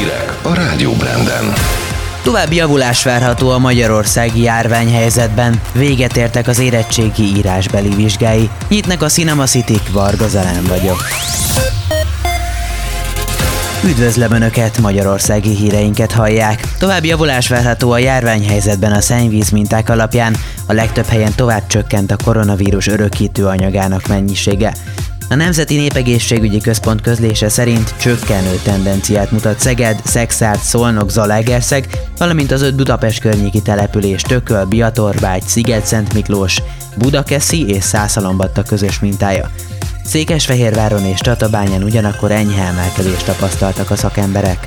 Hírek a Rádió Branden. További javulás várható a magyarországi járványhelyzetben. Véget értek az érettségi írásbeli vizsgái. Nyitnak a Cinema City, Varga Zalán vagyok. Üdvözlöm Önöket, magyarországi híreinket hallják. További javulás várható a járványhelyzetben a szennyvíz minták alapján. A legtöbb helyen tovább csökkent a koronavírus örökítő anyagának mennyisége. A Nemzeti Népegészségügyi Központ közlése szerint csökkenő tendenciát mutat Szeged, Szexárd, Szolnok, Zalaegerszeg, valamint az öt Budapest környéki település Tököl, Biatorbágy, Sziget-Szent Miklós, Budakeszi és Szászalombatta közös mintája. Székesfehérváron és Tatabányán ugyanakkor enyhe emelkedést tapasztaltak a szakemberek.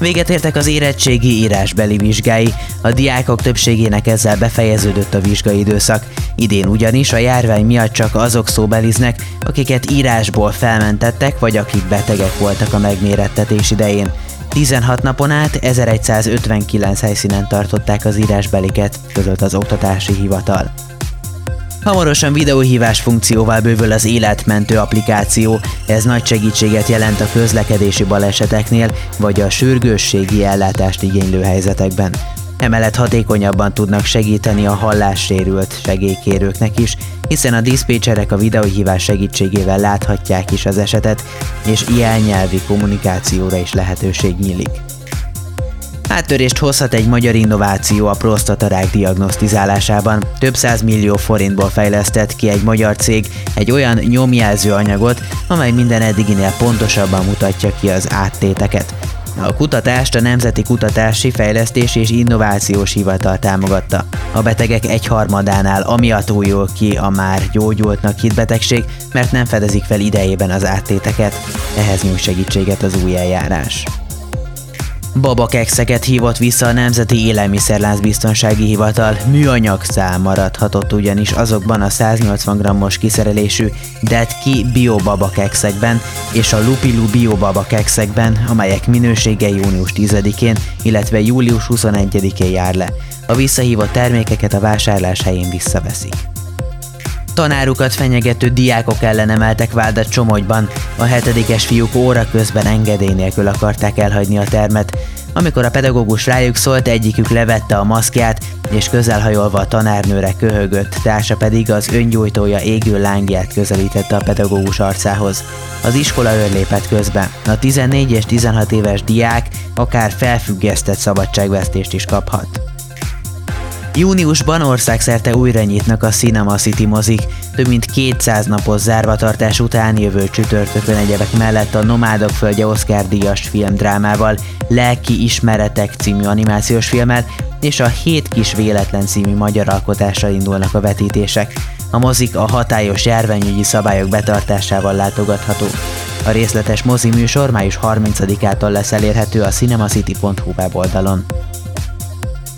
Véget értek az érettségi írásbeli vizsgái, a diákok többségének ezzel befejeződött a vizsgai időszak. Idén ugyanis a járvány miatt csak azok szóbeliznek, akiket írásból felmentettek, vagy akik betegek voltak a megmérettetés idején. 16 napon át 1159 helyszínen tartották az írásbeliket, közölt az Oktatási Hivatal. Hamarosan videóhívás funkcióval bővül az életmentő applikáció. Ez nagy segítséget jelent a közlekedési baleseteknél vagy a sürgősségi ellátást igénylő helyzetekben. Emellett hatékonyabban tudnak segíteni a hallássérült segélykérőknek is, hiszen a diszpécserek a videóhívás segítségével láthatják is az esetet, és ilyen nyelvi kommunikációra is lehetőség nyílik. Áttörést hozhat egy magyar innováció a prostatarák diagnosztizálásában. Több száz millió forintból fejlesztett ki egy magyar cég egy olyan nyomjelző anyagot, amely minden eddiginél pontosabban mutatja ki az áttéteket. A kutatást a Nemzeti Kutatási, Fejlesztési és Innovációs Hivatal támogatta. A betegek egyharmadánál amiatt újul ki a már gyógyultnak hit betegség, mert nem fedezik fel idejében az áttéteket. Ehhez nyújt segítséget az új eljárás. Babakekszeket hívott vissza a Nemzeti Élelmiszerlázbiztonsági Hivatal. Műanyag szál maradhatott ugyanis azokban a 180 g-os kiszerelésű Detki biobabakekszekben és a Lupilu biobabakekszekben, amelyek minősége június 10-én, illetve július 21-én jár le. A visszahívott termékeket a vásárlás helyén visszaveszik. Tanárukat fenyegető diákok ellen emeltek vádat Csomogyban. A hetedikes fiúk óra közben engedély nélkül akarták elhagyni a termet. Amikor a pedagógus rájuk szólt, egyikük levette a maszkját, és közelhajolva a tanárnőre köhögött, társa pedig az öngyújtója égő lángját közelítette a pedagógus arcához. Az iskola lépett közben. A 14 és 16 éves diák akár felfüggesztett szabadságvesztést is kaphat. Júniusban országszerte újra nyitnak a Cinema City mozik. Több mint 200 napos zárvatartás után jövő csütörtökön egyebek mellett a Nomádok földje Oscar díjas filmdrámával, Lelki Ismeretek című animációs filmmel és a Hét kis véletlen című magyar alkotással indulnak a vetítések. A mozik a hatályos járványügyi szabályok betartásával látogatható. A részletes mozi műsor május 30-ától lesz elérhető a cinemacity.hu weboldalon.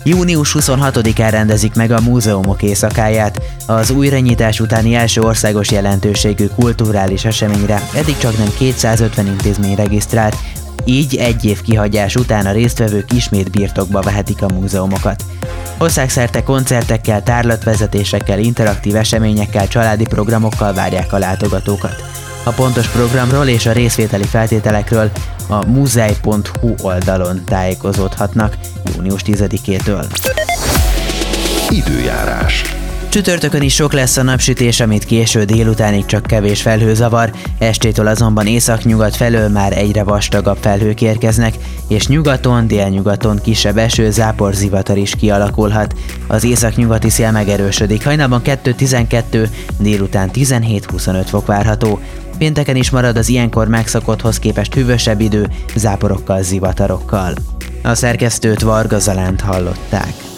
Június 26-án rendezik meg a múzeumok éjszakáját. Az újranyitás utáni első országos jelentőségű kulturális eseményre eddig csak nem 250 intézmény regisztrált, így egy év kihagyás után a résztvevők ismét birtokba vehetik a múzeumokat. Országszerte koncertekkel, tárlatvezetésekkel, interaktív eseményekkel, családi programokkal várják a látogatókat. A pontos programról és a részvételi feltételekről a muzej.hu oldalon tájékozódhatnak június 10-től. Időjárás. Csütörtökön is sok lesz a napsütés, amit késő délutánig csak kevés felhő zavar, estétől azonban északnyugat felől már egyre vastagabb felhők érkeznek, és nyugaton, délnyugaton kisebb eső, zápor, zivatar is kialakulhat. Az északnyugati szél megerősödik, hajnalban 2-12, délután 17-25 fok várható. Pénteken is marad az ilyenkor megszokotthoz képest hűvösebb idő, záporokkal, zivatarokkal. A szerkesztőt Varga Zalánt hallották.